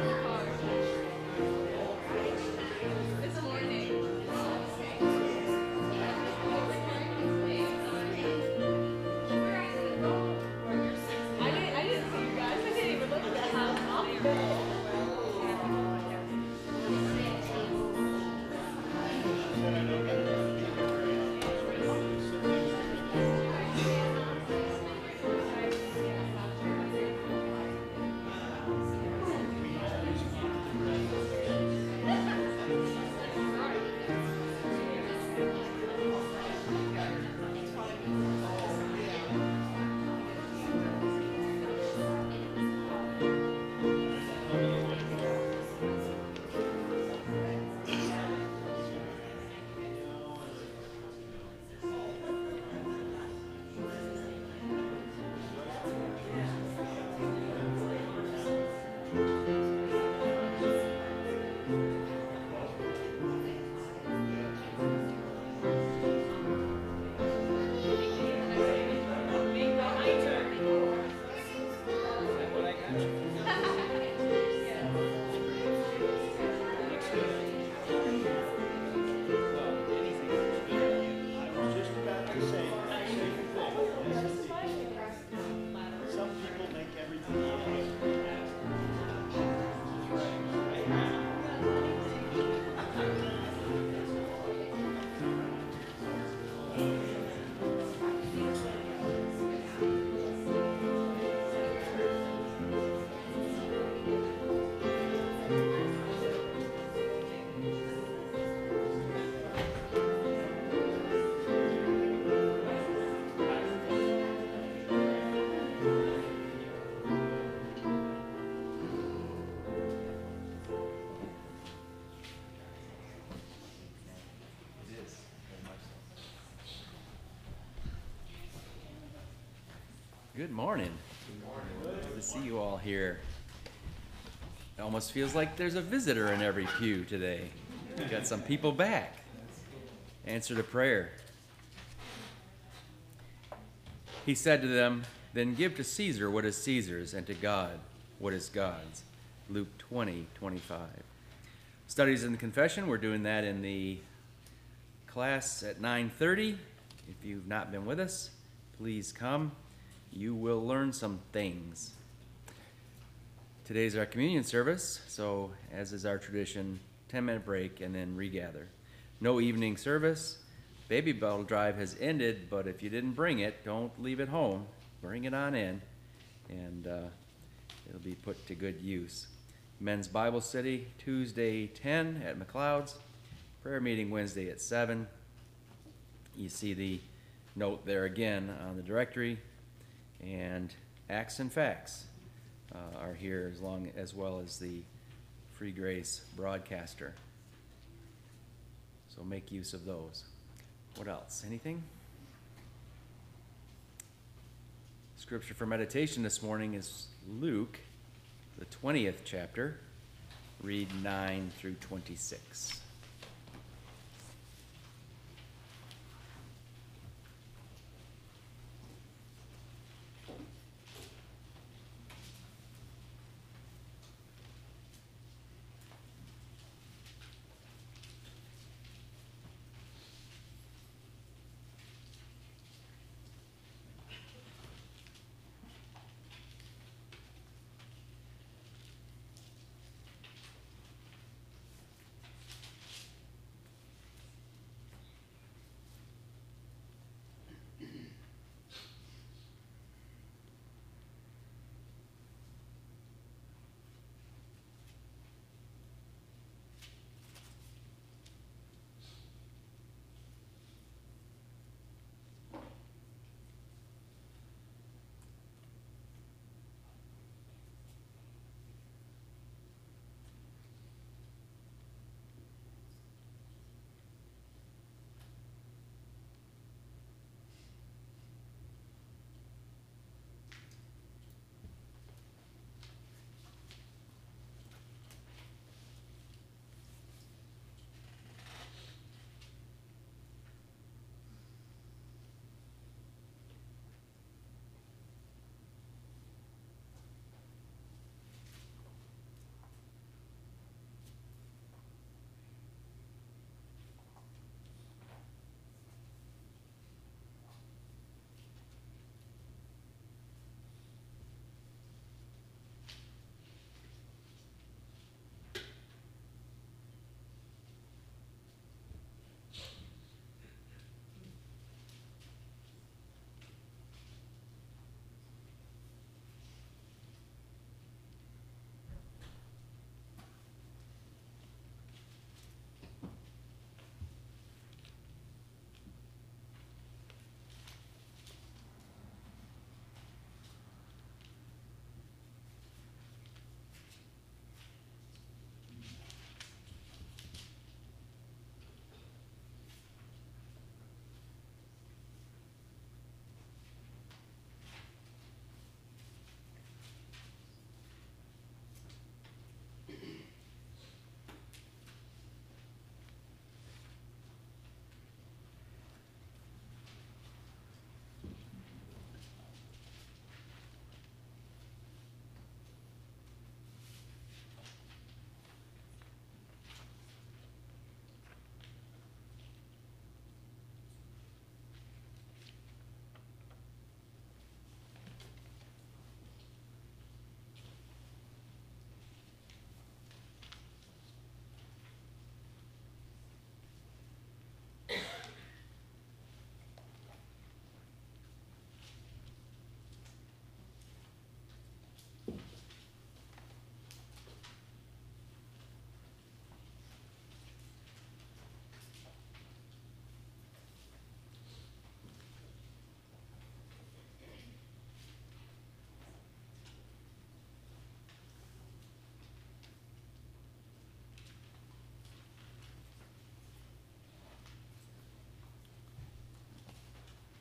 Oh. Good morning. Good morning. Good to see you all here. It almost feels like there's a visitor in every pew today. We got some people back. Answer to prayer. He said to them, Then give to Caesar what is Caesar's, and to God what is God's. Luke 20, 25. Studies in the confession, we're doing that in the class at 9:30. If you've not been with us, please come. You will learn some things. Today's our communion service, so as is our tradition, 10 minute break and then regather. No evening service. Baby bottle drive has ended, but if you didn't bring it, don't leave it home. Bring it on in, and uh, it'll be put to good use. Men's Bible study Tuesday 10 at McLeod's. Prayer meeting Wednesday at 7. You see the note there again on the directory. And Acts and Facts uh, are here as long as well as the Free Grace broadcaster. So make use of those. What else? Anything? Scripture for meditation this morning is Luke, the 20th chapter. Read 9 through 26.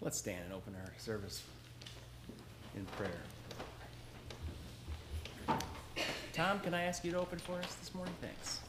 Let's stand and open our service in prayer. Tom, can I ask you to open for us this morning? Thanks.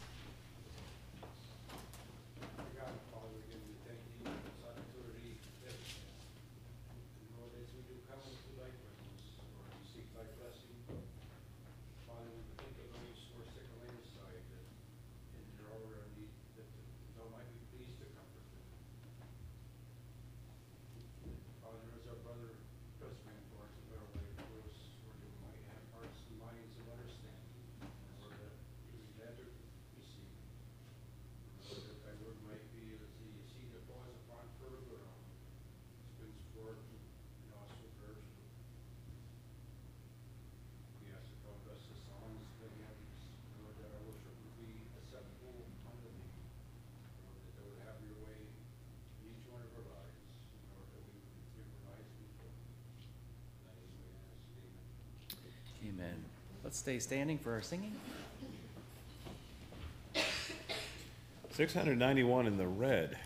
Let's stay standing for our singing. 691 in the red.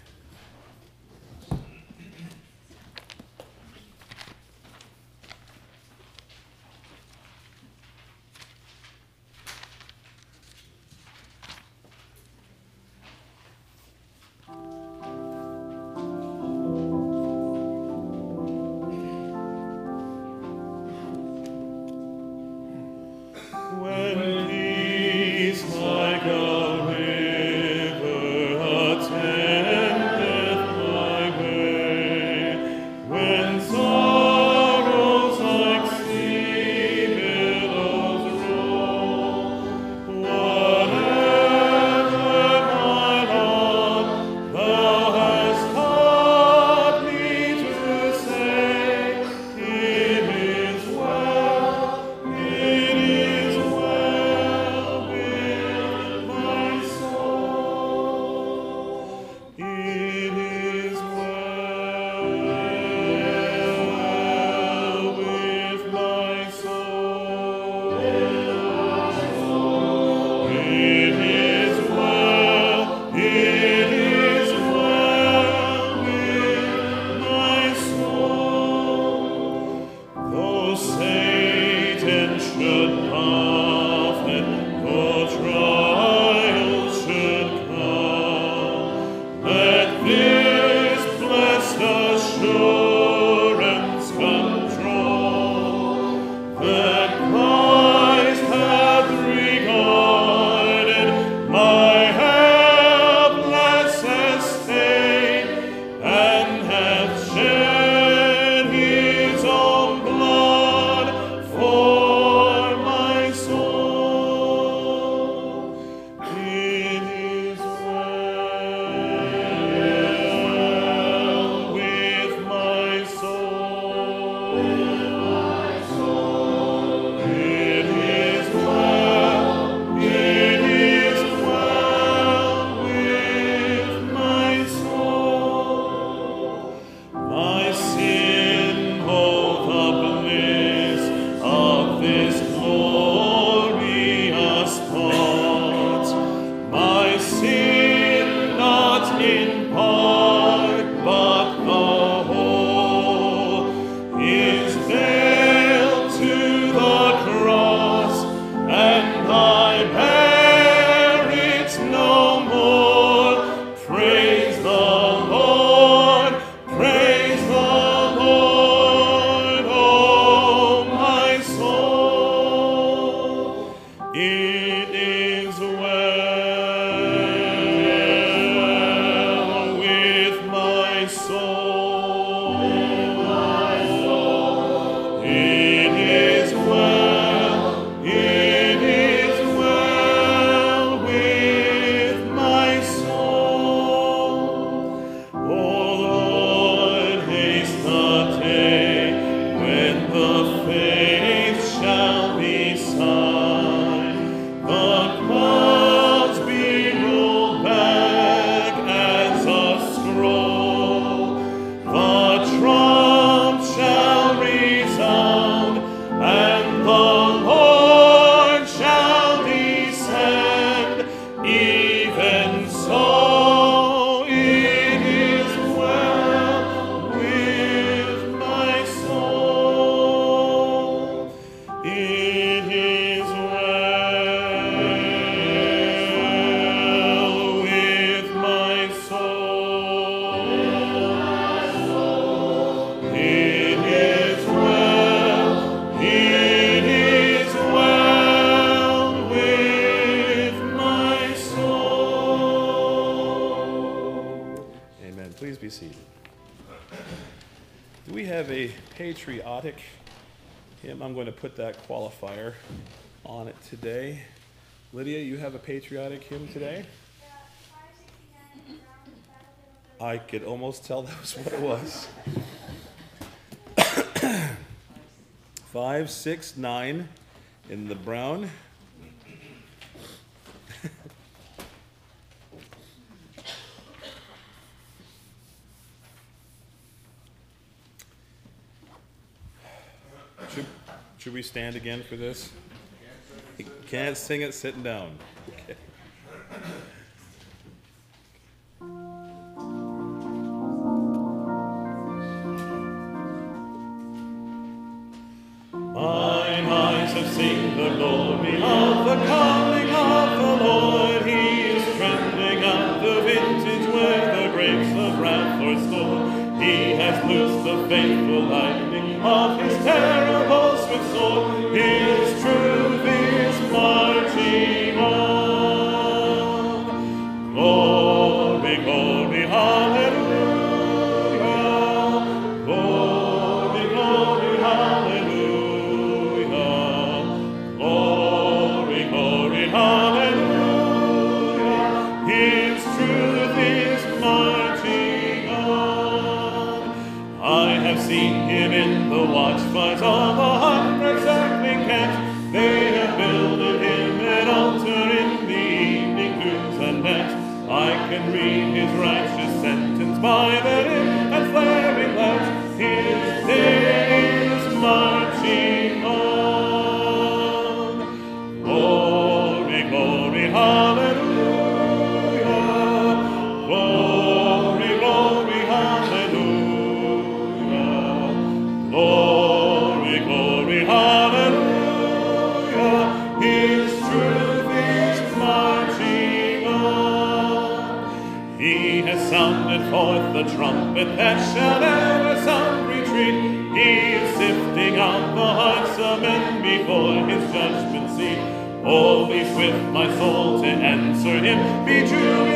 Please be seated. Do we have a patriotic hymn? I'm going to put that qualifier on it today. Lydia, you have a patriotic hymn today? I could almost tell that was what it was. 569 in the brown. Should we stand again for this? Can't sing it sitting down. Glory, glory, Read his righteous sentence by the that shall ever some retreat. He is sifting out the hearts of men before his judgment seat. Be swift, my soul, to answer him. Be jubilant,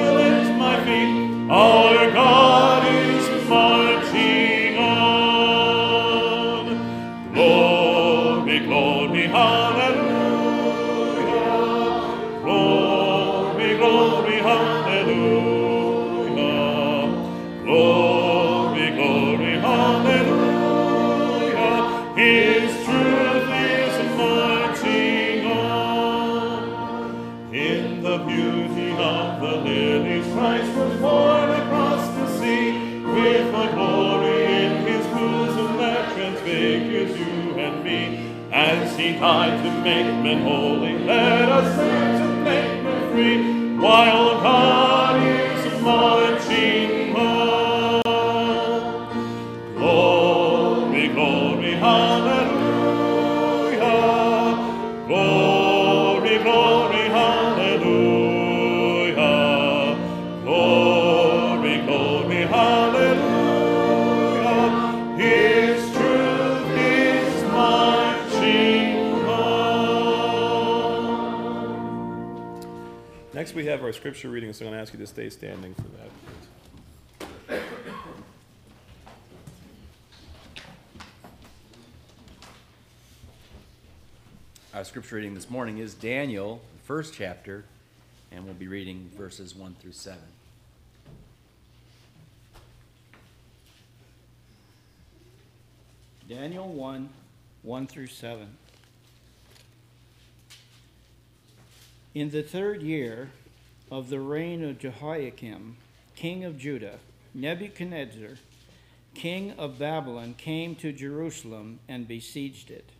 As he died to make men holy, let us learn to make men free, while God is marching our scripture reading, so I'm going to ask you to stay standing for that. Our scripture reading this morning is Daniel, the first chapter, and we'll be reading verses 1 through 7. Daniel 1, 1 through 7. In the third year of the reign of Jehoiakim, king of Judah, Nebuchadnezzar, king of Babylon, came to Jerusalem and besieged it.